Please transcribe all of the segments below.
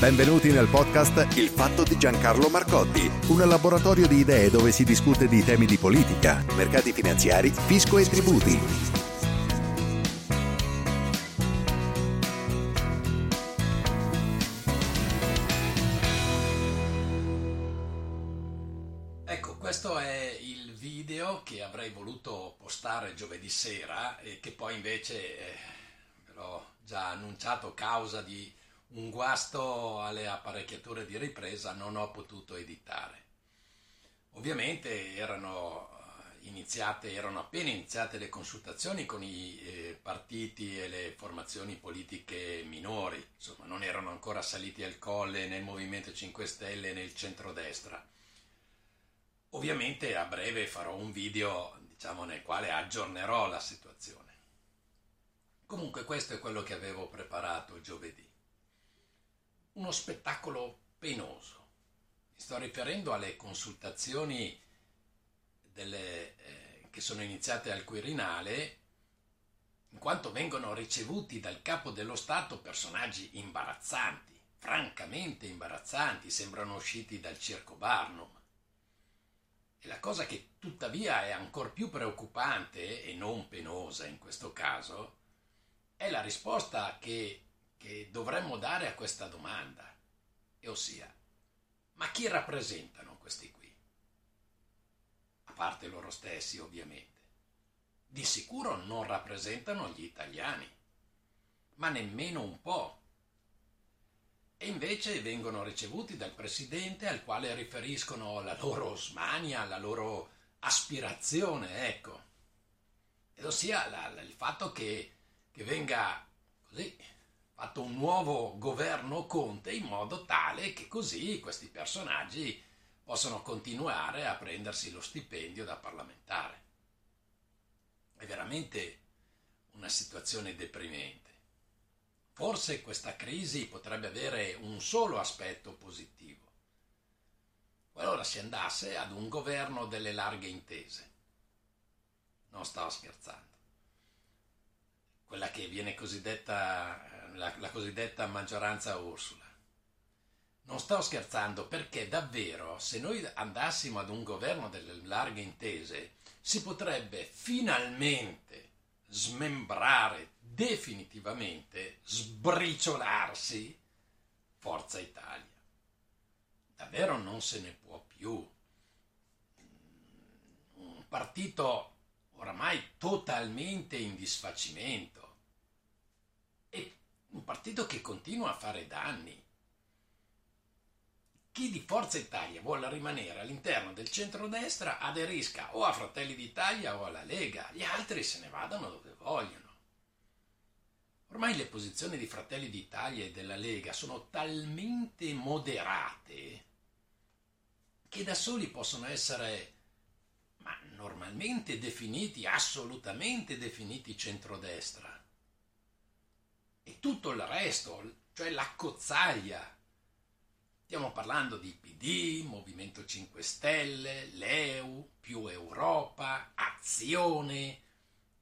Benvenuti nel podcast Il fatto di Giancarlo Marcotti, un laboratorio di idee dove si discute di temi di politica, mercati finanziari, fisco e tributi. Ecco, questo è il video che avrei voluto postare giovedì sera e che poi invece eh, ve l'ho già annunciato causa di un guasto alle apparecchiature di ripresa non ho potuto editare. Ovviamente erano eh, iniziate, erano appena iniziate le consultazioni con i eh, partiti e le formazioni politiche minori, insomma non erano ancora saliti al colle nel Movimento 5 Stelle e nel centrodestra. Ovviamente a breve farò un video diciamo, nel quale aggiornerò la situazione. Comunque questo è quello che avevo preparato giovedì uno spettacolo penoso. Mi sto riferendo alle consultazioni delle, eh, che sono iniziate al Quirinale, in quanto vengono ricevuti dal capo dello Stato personaggi imbarazzanti, francamente imbarazzanti, sembrano usciti dal circo Barnum. E la cosa che tuttavia è ancora più preoccupante e non penosa in questo caso è la risposta che dovremmo dare a questa domanda, e ossia, ma chi rappresentano questi qui? A parte loro stessi, ovviamente. Di sicuro non rappresentano gli italiani, ma nemmeno un po'. E invece vengono ricevuti dal presidente al quale riferiscono la loro smania, la loro aspirazione, ecco. Ed ossia la, la, il fatto che, che venga così fatto un nuovo governo Conte in modo tale che così questi personaggi possano continuare a prendersi lo stipendio da parlamentare. È veramente una situazione deprimente. Forse questa crisi potrebbe avere un solo aspetto positivo. Qualora si andasse ad un governo delle larghe intese. Non stavo scherzando. Quella che viene cosiddetta la, la cosiddetta maggioranza Ursula. Non sto scherzando perché davvero se noi andassimo ad un governo delle larghe intese si potrebbe finalmente smembrare definitivamente, sbriciolarsi Forza Italia. Davvero non se ne può più. Un partito oramai totalmente in disfacimento un partito che continua a fare danni. Chi di Forza Italia vuole rimanere all'interno del centrodestra aderisca o a Fratelli d'Italia o alla Lega, gli altri se ne vadano dove vogliono. Ormai le posizioni di Fratelli d'Italia e della Lega sono talmente moderate che da soli possono essere, ma normalmente definiti, assolutamente definiti centrodestra e tutto il resto, cioè la cozzaglia. Stiamo parlando di PD, Movimento 5 Stelle, l'EU, più Europa, Azione,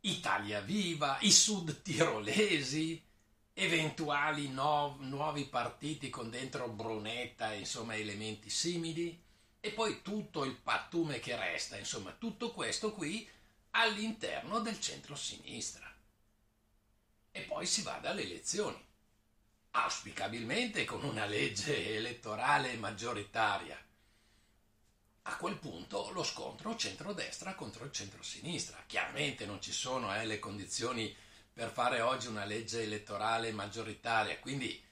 Italia Viva, i sud tirolesi, eventuali no, nuovi partiti con dentro Brunetta insomma elementi simili, e poi tutto il pattume che resta, insomma tutto questo qui all'interno del centro-sinistra e poi si vada alle elezioni, auspicabilmente con una legge elettorale maggioritaria. A quel punto lo scontro centrodestra contro il centrosinistra. Chiaramente non ci sono eh, le condizioni per fare oggi una legge elettorale maggioritaria, quindi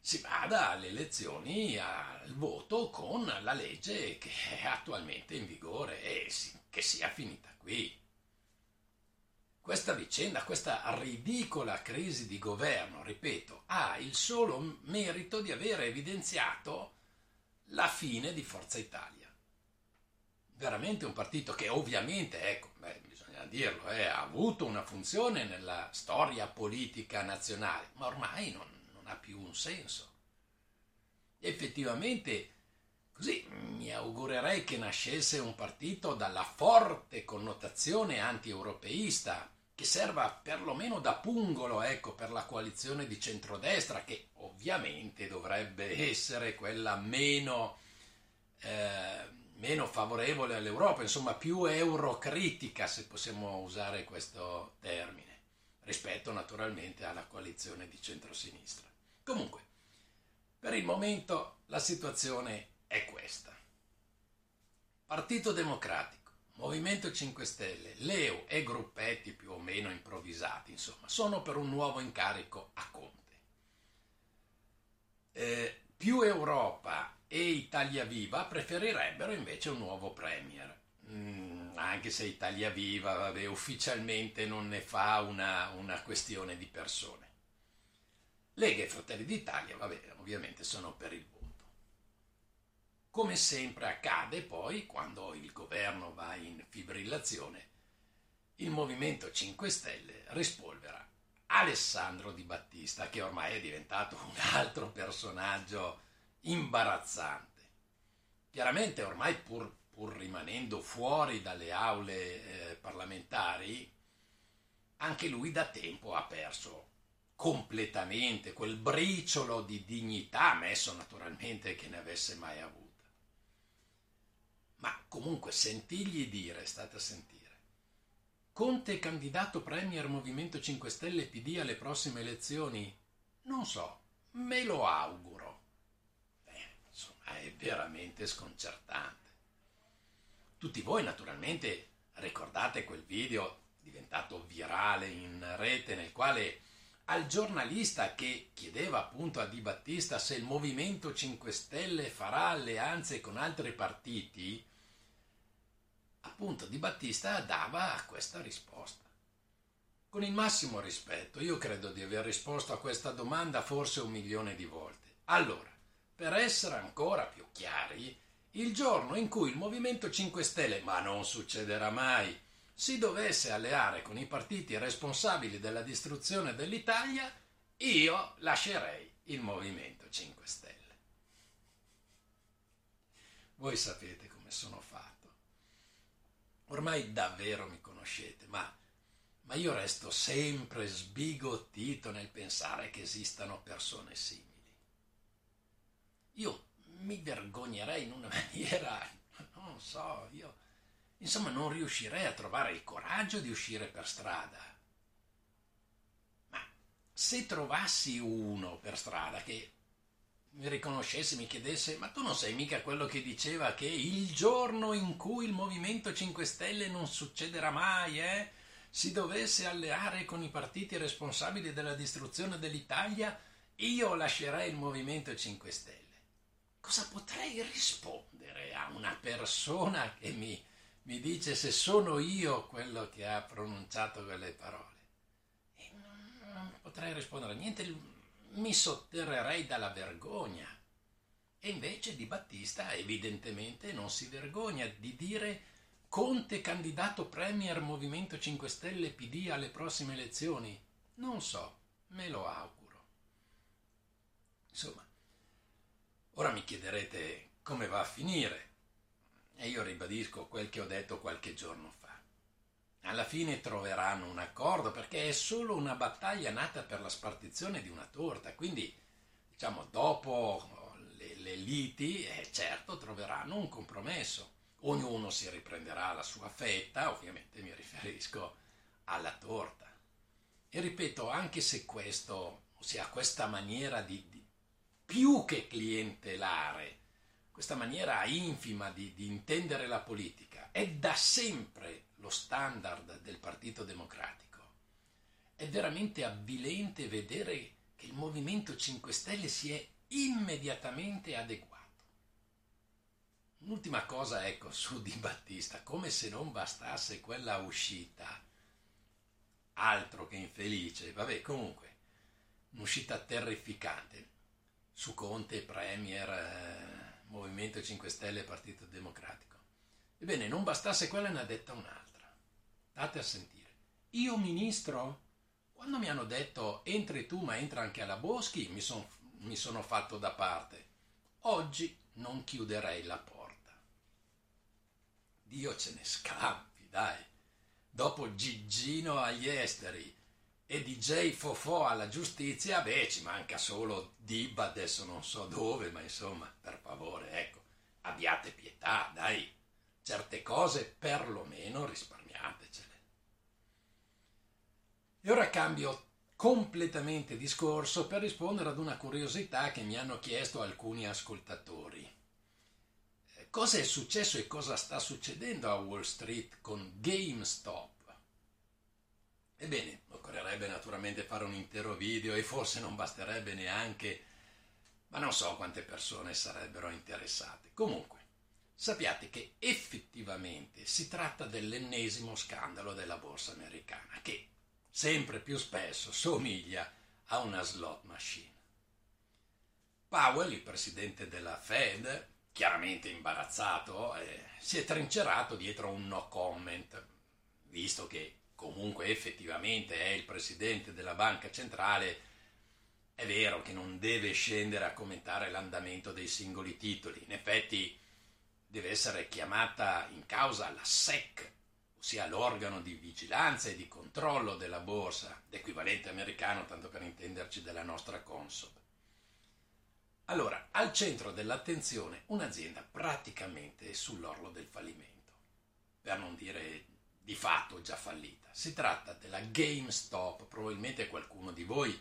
si vada alle elezioni, al voto con la legge che è attualmente in vigore e che sia finita qui questa vicenda, questa ridicola crisi di governo, ripeto, ha il solo merito di aver evidenziato la fine di Forza Italia. Veramente un partito che ovviamente, ecco, beh, bisogna dirlo, eh, ha avuto una funzione nella storia politica nazionale, ma ormai non, non ha più un senso. Effettivamente, così mi augurerei che nascesse un partito dalla forte connotazione anti-europeista che serva perlomeno da pungolo ecco, per la coalizione di centrodestra, che ovviamente dovrebbe essere quella meno, eh, meno favorevole all'Europa, insomma più eurocritica, se possiamo usare questo termine, rispetto naturalmente alla coalizione di centrosinistra. Comunque, per il momento la situazione è questa. Partito Democratico Movimento 5 Stelle, Leo e gruppetti più o meno improvvisati, insomma, sono per un nuovo incarico a Conte. Eh, più Europa e Italia Viva preferirebbero invece un nuovo Premier, mm, anche se Italia Viva vabbè, ufficialmente non ne fa una, una questione di persone. Lega e Fratelli d'Italia, vabbè, ovviamente sono per il come sempre accade poi quando il governo va in fibrillazione, il Movimento 5 Stelle rispolvera Alessandro Di Battista, che ormai è diventato un altro personaggio imbarazzante. Chiaramente ormai pur, pur rimanendo fuori dalle aule eh, parlamentari, anche lui da tempo ha perso completamente quel briciolo di dignità, ammesso naturalmente che ne avesse mai avuto. Ma comunque sentigli dire, state a sentire, Conte candidato Premier Movimento 5 Stelle PD alle prossime elezioni? Non so, me lo auguro. Beh, insomma, è veramente sconcertante. Tutti voi naturalmente ricordate quel video diventato virale in rete nel quale al giornalista che chiedeva appunto a Di Battista se il Movimento 5 Stelle farà alleanze con altri partiti, appunto Di Battista dava questa risposta. Con il massimo rispetto, io credo di aver risposto a questa domanda forse un milione di volte. Allora, per essere ancora più chiari, il giorno in cui il Movimento 5 Stelle, ma non succederà mai, si dovesse alleare con i partiti responsabili della distruzione dell'Italia, io lascerei il Movimento 5 Stelle. Voi sapete come sono fatto ormai davvero mi conoscete, ma, ma io resto sempre sbigottito nel pensare che esistano persone simili. Io mi vergognerei in una maniera, non so, io insomma non riuscirei a trovare il coraggio di uscire per strada. Ma se trovassi uno per strada che mi riconoscesse, mi chiedesse, ma tu non sei mica quello che diceva che il giorno in cui il Movimento 5 Stelle non succederà mai, eh, si dovesse alleare con i partiti responsabili della distruzione dell'Italia, io lascerei il Movimento 5 Stelle. Cosa potrei rispondere a una persona che mi, mi dice se sono io quello che ha pronunciato quelle parole? E non, non potrei rispondere niente mi sotterrerei dalla vergogna. E invece Di Battista evidentemente non si vergogna di dire Conte candidato Premier Movimento 5 Stelle PD alle prossime elezioni. Non so, me lo auguro. Insomma, ora mi chiederete come va a finire. E io ribadisco quel che ho detto qualche giorno fa alla fine troveranno un accordo perché è solo una battaglia nata per la spartizione di una torta, quindi diciamo dopo le, le liti eh, certo troveranno un compromesso, ognuno si riprenderà la sua fetta, ovviamente mi riferisco alla torta. E ripeto, anche se questo, ossia questa maniera di, di più che clientelare, questa maniera infima di, di intendere la politica, è da sempre lo standard del Partito Democratico. È veramente avvilente vedere che il Movimento 5 Stelle si è immediatamente adeguato. Un'ultima cosa, ecco, su Di Battista, come se non bastasse quella uscita, altro che infelice, vabbè, comunque, un'uscita terrificante su Conte, Premier, eh, Movimento 5 Stelle, Partito Democratico. Ebbene, non bastasse quella, ne ha detta un'altra. State a sentire. Io ministro? Quando mi hanno detto entri tu ma entra anche alla Boschi, mi, son, mi sono fatto da parte. Oggi non chiuderei la porta. Dio ce ne scampi, dai. dopo Gigino agli esteri e DJ Fofò alla giustizia, beh, ci manca solo Dibba, adesso non so dove, ma insomma, per favore, ecco, abbiate pietà, dai, certe cose perlomeno risparmiatecele. E ora cambio completamente discorso per rispondere ad una curiosità che mi hanno chiesto alcuni ascoltatori. Eh, cosa è successo e cosa sta succedendo a Wall Street con GameStop? Ebbene, occorrerebbe naturalmente fare un intero video e forse non basterebbe neanche, ma non so quante persone sarebbero interessate. Comunque, sappiate che effettivamente si tratta dell'ennesimo scandalo della borsa americana, che sempre più spesso somiglia a una slot machine. Powell, il presidente della Fed, chiaramente imbarazzato, eh, si è trincerato dietro un no comment, visto che comunque effettivamente è il presidente della banca centrale, è vero che non deve scendere a commentare l'andamento dei singoli titoli, in effetti deve essere chiamata in causa la SEC, ossia l'organo di vigilanza e di controllo della borsa, l'equivalente americano, tanto per intenderci, della nostra Consob. Allora, al centro dell'attenzione un'azienda praticamente sull'orlo del fallimento, per non dire di fatto già fallita. Si tratta della GameStop, probabilmente qualcuno di voi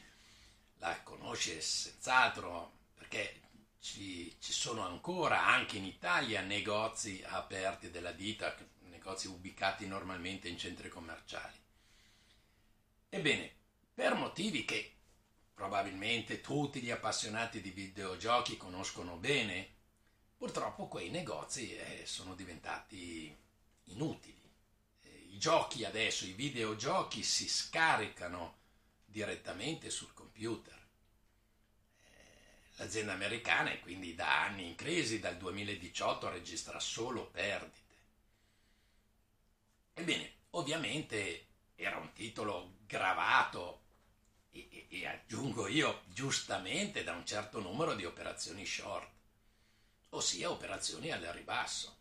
la conosce senz'altro perché ci, ci, sono ancora anche in Italia negozi aperti della ditta, negozi ubicati normalmente in centri commerciali. Ebbene, per motivi che probabilmente tutti gli appassionati di videogiochi conoscono bene, purtroppo quei negozi eh, sono diventati inutili i giochi adesso, i videogiochi si scaricano direttamente sul computer. Eh, l'azienda americana è quindi da anni in crisi, dal 2018 registra solo perdite. Ebbene, ovviamente era un titolo gravato e, e, e, aggiungo io giustamente da un certo numero di operazioni short, ossia operazioni al ribasso.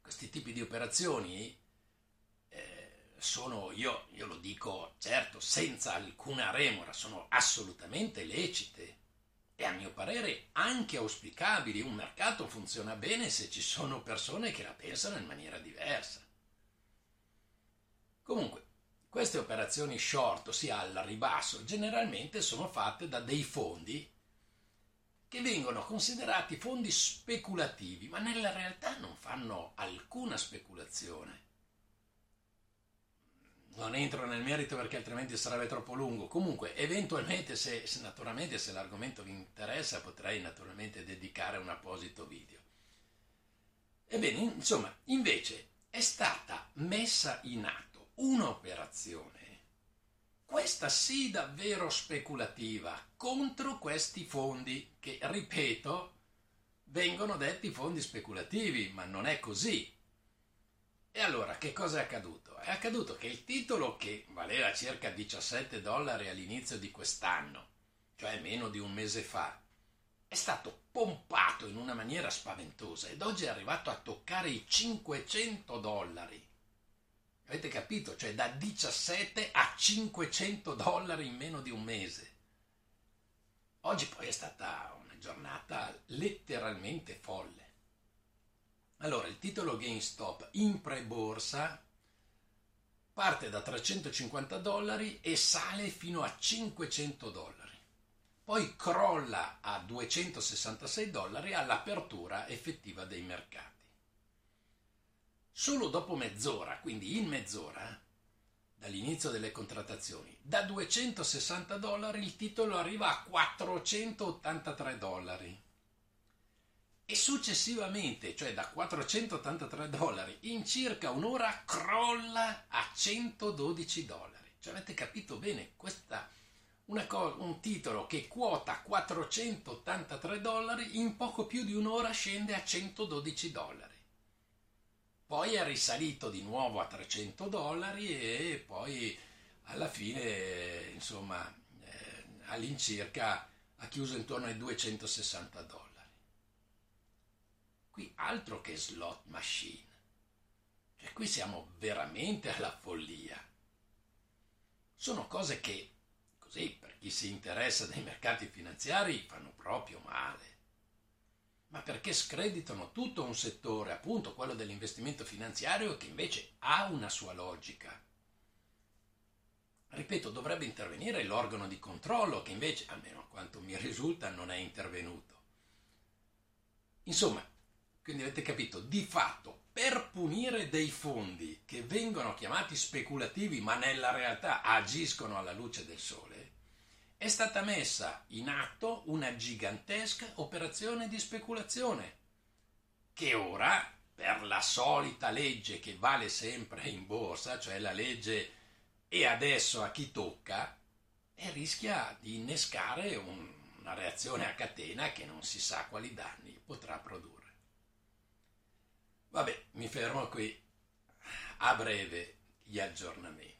Questi tipi di operazioni sono, io, io lo dico certo, senza alcuna remora, sono assolutamente lecite e a mio parere anche auspicabili. Un mercato funziona bene se ci sono persone che la pensano in maniera diversa. Comunque, queste operazioni short, ossia al ribasso, generalmente sono fatte da dei fondi che vengono considerati fondi speculativi, ma nella realtà non fanno alcuna speculazione non entro nel merito perché altrimenti sarebbe troppo lungo. Comunque, eventualmente, se, se, naturalmente, se l'argomento vi interessa, potrei naturalmente dedicare un apposito video. Ebbene, insomma, invece è stata messa in atto un'operazione, questa sì davvero speculativa, contro questi fondi che, ripeto, vengono detti fondi speculativi, ma non è così. E allora che cosa è accaduto? È accaduto che il titolo che valeva circa 17 dollari all'inizio di quest'anno, cioè meno di un mese fa, è stato pompato in una maniera spaventosa ed oggi è arrivato a toccare i 500 dollari. Avete capito? Cioè da 17 a 500 dollari in meno di un mese. Oggi poi è stata una giornata letteralmente folle. Allora, il titolo GameStop in pre-borsa parte da 350 dollari e sale fino a 500 dollari. Poi crolla a 266 dollari all'apertura effettiva dei mercati. Solo dopo mezz'ora, quindi in mezz'ora, dall'inizio delle contrattazioni, da 260 dollari il titolo arriva a 483 dollari e successivamente, cioè da 483 dollari, in circa un'ora crolla a 112 dollari. Cioè avete capito bene, questa co- un titolo che quota 483 dollari in poco più di un'ora scende a 112 dollari. Poi è risalito di nuovo a 300 dollari e poi alla fine, insomma, eh, all'incirca ha chiuso intorno ai 260 dollari. Qui altro che slot machine. E qui siamo veramente alla follia. Sono cose che, così, per chi si interessa dei mercati finanziari, fanno proprio male. Ma perché screditano tutto un settore, appunto quello dell'investimento finanziario, che invece ha una sua logica. Ripeto, dovrebbe intervenire l'organo di controllo, che invece, almeno a quanto mi risulta, non è intervenuto. Insomma, quindi avete capito, di fatto, per punire dei fondi che vengono chiamati speculativi, ma nella realtà agiscono alla luce del sole, è stata messa in atto una gigantesca operazione di speculazione, che ora, per la solita legge che vale sempre in borsa, cioè la legge e adesso a chi tocca, e rischia di innescare un, una reazione a catena che non si sa quali danni potrà produrre. Vabbè, mi fermo qui. A breve gli aggiornamenti.